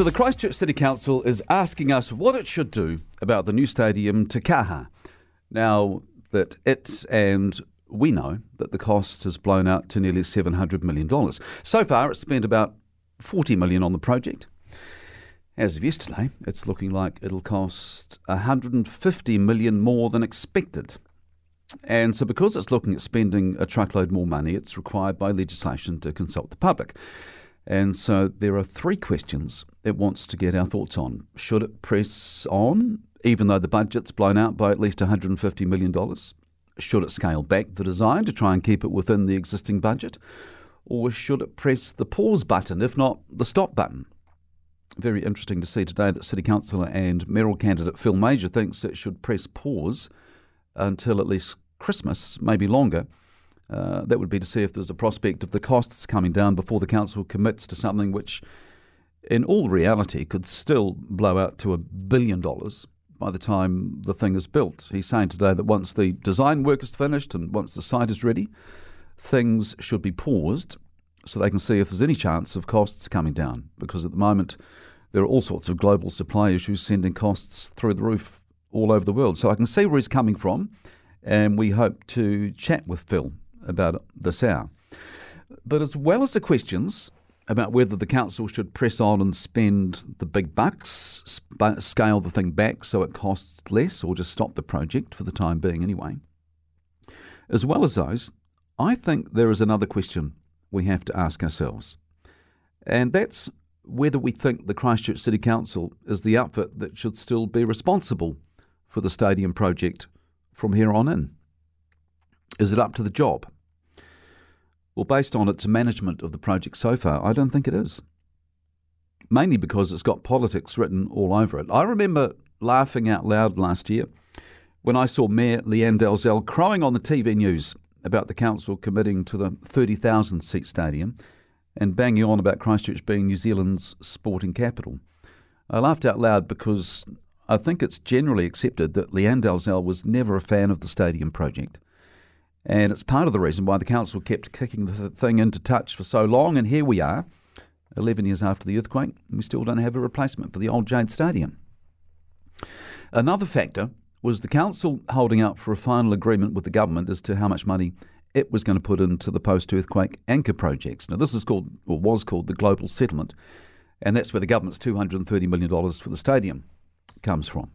So the Christchurch City Council is asking us what it should do about the new stadium Te Kaha. Now that it's and we know that the cost has blown out to nearly $700 million. So far, it's spent about 40 million on the project. As of yesterday, it's looking like it'll cost 150 million more than expected. And so, because it's looking at spending a truckload more money, it's required by legislation to consult the public. And so there are three questions it wants to get our thoughts on. Should it press on, even though the budget's blown out by at least $150 million? Should it scale back the design to try and keep it within the existing budget? Or should it press the pause button, if not the stop button? Very interesting to see today that City Councillor and mayoral candidate Phil Mauger thinks it should press pause until at least Christmas, maybe longer. Uh, that would be to see if there's a prospect of the costs coming down before the council commits to something which, in all reality, could still blow out to a billion dollars by the time the thing is built. He's saying today that once the design work is finished and once the site is ready, things should be paused so they can see if there's any chance of costs coming down. Because at the moment, there are all sorts of global supply issues sending costs through the roof all over the world. So I can see where he's coming from, and we hope to chat with Phil about this hour. But as well as the questions about whether the council should press on and spend the big bucks, sp- scale the thing back so it costs less, or just stop the project for the time being anyway, as well as those, I think there is another question we have to ask ourselves. And that's whether we think the Christchurch City Council is the outfit that should still be responsible for the stadium project from here on in. Is it up to the job? Well, based on its management of the project so far, I don't think it is. Mainly because it's got politics written all over it. I remember laughing out loud last year when I saw Mayor Lianne Dalziel crowing on the TV news about the council committing to the 30,000 seat stadium and banging on about Christchurch being New Zealand's sporting capital. I laughed out loud because I think it's generally accepted that Lianne Dalziel was never a fan of the stadium project. And it's part of the reason why the council kept kicking the thing into touch for so long. And here we are, 11 years after the earthquake, and we still don't have a replacement for the old Jade Stadium. Another factor was the council holding out for a final agreement with the government as to how much money it was going to put into the post-earthquake anchor projects. Now, this is called, or was called, the global settlement, and that's where the government's $230 million for the stadium comes from.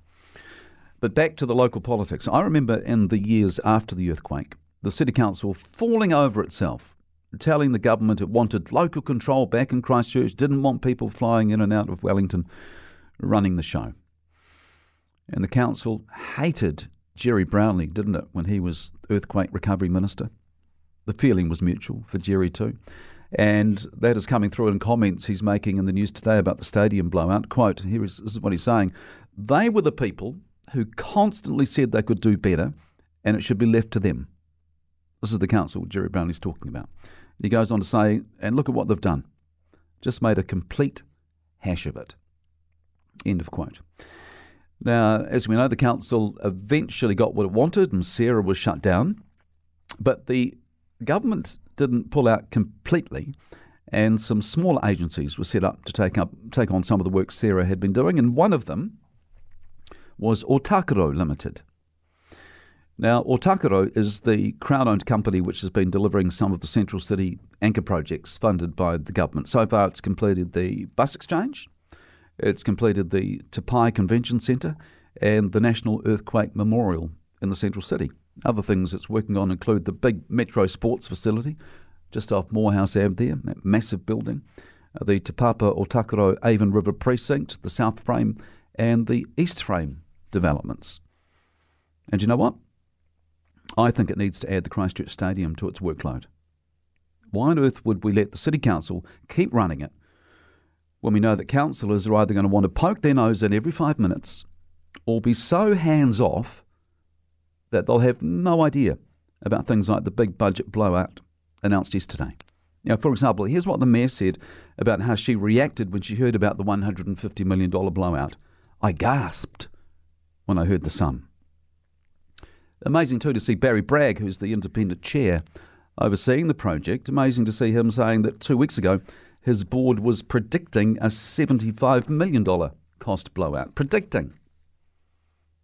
But back to the local politics. I remember in the years after the earthquake, the City Council falling over itself, telling the government it wanted local control back in Christchurch, didn't want people flying in and out of Wellington running the show. And the council hated Gerry Brownlee, didn't it, when he was Earthquake Recovery Minister? The feeling was mutual for Gerry too. And that is coming through in comments he's making in the news today about the stadium blowout. Quote, here is, this is what he's saying. They were the people who constantly said they could do better and it should be left to them. This is the council Gerry Brownlee's talking about. He goes on to say, and look at what they've done. Just made a complete hash of it. End of quote. Now, as we know, the council eventually got what it wanted and CERA was shut down. But the government didn't pull out completely, and some smaller agencies were set up to take up take on some of the work CERA had been doing, and one of them was Otakaro Limited. Now, Otakaro is the Crown owned company which has been delivering some of the Central City anchor projects funded by the government. So far, it's completed the bus exchange, it's completed the Te Pae Convention Centre, and the National Earthquake Memorial in the Central City. Other things it's working on include the big Metro Sports facility just off Moorhouse Ave there, that massive building, uh, the Te Papa Otakaro Avon River Precinct, the South Frame, and the East Frame developments. And you know what? I think it needs to add the Christchurch Stadium to its workload. Why on earth would we let the City Council keep running it when we know that councillors are either going to want to poke their nose in every five minutes or be so hands off that they'll have no idea about things like the big budget blowout announced yesterday? Now, for example, here's what the Mayor said about how she reacted when she heard about the $150 million blowout. I gasped when I heard the sum. Amazing too to see Barry Bragg, who's the independent chair overseeing the project. Amazing to see him saying that two weeks ago his board was predicting a $75 million cost blowout. Predicting.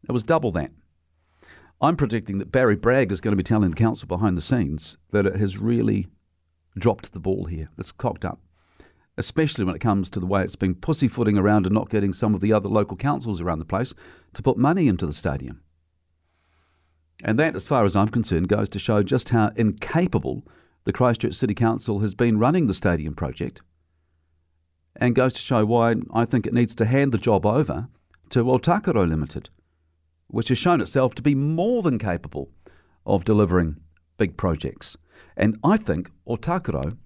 It was double that. I'm predicting that Barry Bragg is going to be telling the council behind the scenes that it has really dropped the ball here. It's cocked up, especially when it comes to the way it's been pussyfooting around and not getting some of the other local councils around the place to put money into the stadium. And that, as far as I'm concerned, goes to show just how incapable the Christchurch City Council has been running the stadium project and goes to show why I think it needs to hand the job over to Otakaro Limited, which has shown itself to be more than capable of delivering big projects. And I think Otakaro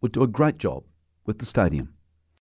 would do a great job with the stadium.